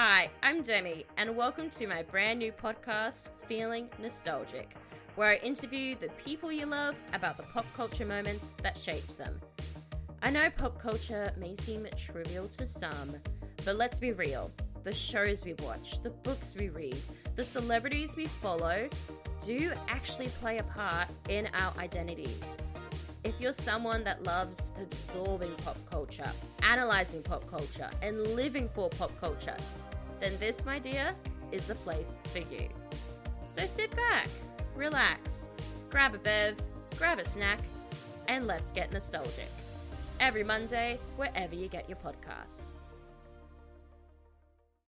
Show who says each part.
Speaker 1: Hi, I'm Demi, and welcome to my brand new podcast, Feeling Nostalgic, where I interview the people you love about the pop culture moments that shaped them. I know pop culture may seem trivial to some, but let's be real. The shows we watch, the books we read, the celebrities we follow do actually play a part in our identities. If you're someone that loves absorbing pop culture, analyzing pop culture, and living for pop culture, then this, my dear, is the place for you. So sit back, relax, grab a bev, grab a snack, and let's get nostalgic. Every Monday, wherever you get your podcasts.